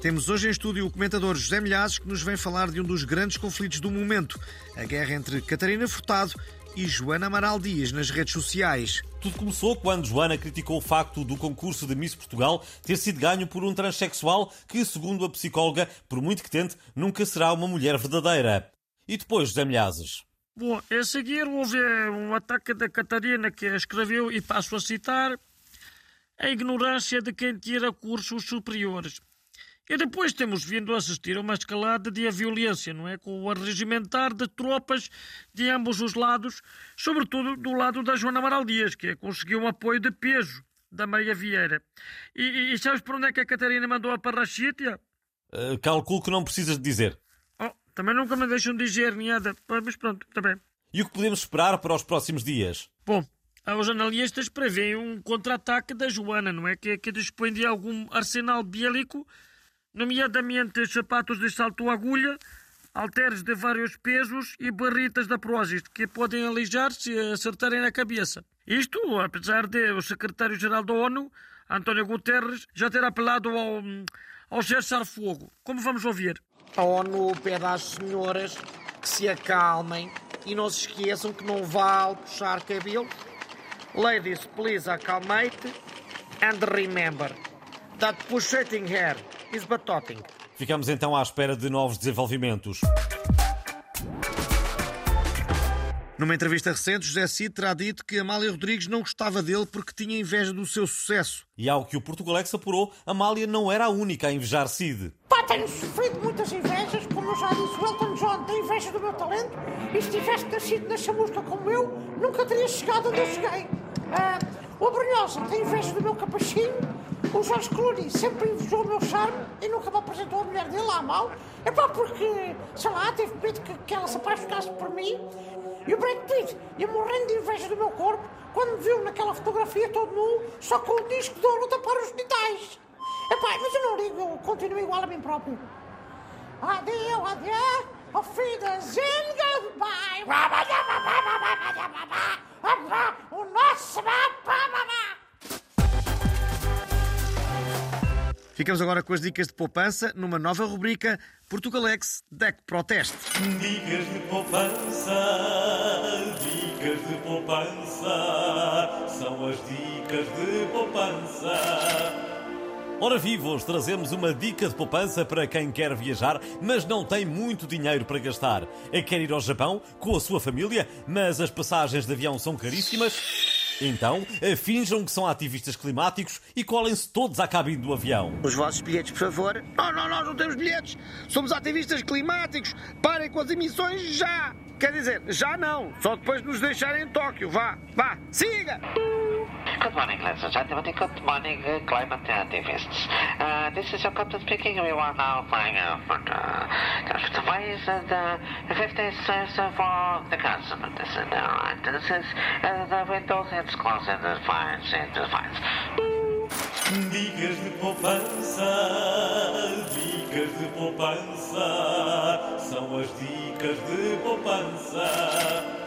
Temos hoje em estúdio o comentador José Milhazes que nos vem falar de um dos grandes conflitos do momento, a guerra entre Catarina Furtado e Joana Amaral Dias nas redes sociais. Tudo começou quando Joana criticou o facto do concurso de Miss Portugal ter sido ganho por um transexual que, segundo a psicóloga, por muito que tente, nunca será uma mulher verdadeira. E depois, José Milhazes? Bom, a seguir houve um ataque da Catarina que escreveu, e passo a citar, a ignorância de quem tira cursos superiores. E depois temos vindo a assistir a uma escalada de violência, não é? Com o arregimentar de tropas de ambos os lados, sobretudo do lado da Joana Amaral Dias, que conseguiu um apoio de peso da Maria Vieira. E, e, e sabes por onde é que a Catarina mandou a parrachítia? Uh, calculo que não precisas de dizer. Oh, também nunca me deixam dizer nada, mas pronto, está bem. E o que podemos esperar para os próximos dias? Bom, os analistas preveem um contra-ataque da Joana, não é? Que, que dispõe de algum arsenal bélico nomeadamente sapatos de salto agulha, halteres de vários pesos e barritas da Prozis, que podem aleijar se acertarem na cabeça. Isto, apesar de o secretário-geral da ONU, António Guterres, já ter apelado ao, ao cessar-fogo. Como vamos ouvir? A ONU pede às senhoras que se acalmem e não se esqueçam que não vale puxar cabelo. Ladies, please acalmate and remember that pushing hair is but talking. Ficamos então à espera de novos desenvolvimentos. Numa entrevista recente, José Cid terá dito que Amália Rodrigues não gostava dele porque tinha inveja do seu sucesso. E ao que o Portugalex apurou, Amália não era a única a invejar Cid. Pá, tenho sofrido muitas invejas, como eu já disse, o Elton John tem inveja do meu talento e se tivesse nascido nessa música como eu, nunca teria chegado onde eu cheguei. Ah, o Abrunhosa tem inveja do meu capachinho o Jorge Clooney sempre invejou o meu charme e nunca me apresentou a mulher dele lá mal. É pá, porque, sei lá, teve medo que, que ela se apaixonasse por mim. E o Brad Pitt ia morrendo de inveja do meu corpo quando me viu naquela fotografia todo nu, só com o disco de ouro tapar os genitais. É pá, mas eu não ligo, eu continuo igual a mim próprio. Adeus, adeus, auf Wiedersehen, goodbye. O nosso Ficamos agora com as dicas de poupança numa nova rubrica Portugalex Deck Proteste. Dicas de poupança, dicas de poupança, são as dicas de poupança. Ora vivos, trazemos uma dica de poupança para quem quer viajar, mas não tem muito dinheiro para gastar. Quer ir ao Japão com a sua família, mas as passagens de avião são caríssimas? Então, eh, finjam que são ativistas climáticos e colhem-se todos à cabine do avião. Os vossos bilhetes, por favor. Não, não, nós não temos bilhetes. Somos ativistas climáticos. Parem com as emissões já. Quer dizer, já não. Só depois de nos deixarem em Tóquio. Vá, vá, siga! Good morning, ladies and gentlemen. Good morning, uh, climate activists. Uh, this is your captain speaking. We are now flying uh, for the, the ways and uh, 50 cents for the customer. This is alright. This is uh, the windows it's closing the fines and the fines. Dicas de poupança, dicas de poupança, são as dicas de poupança.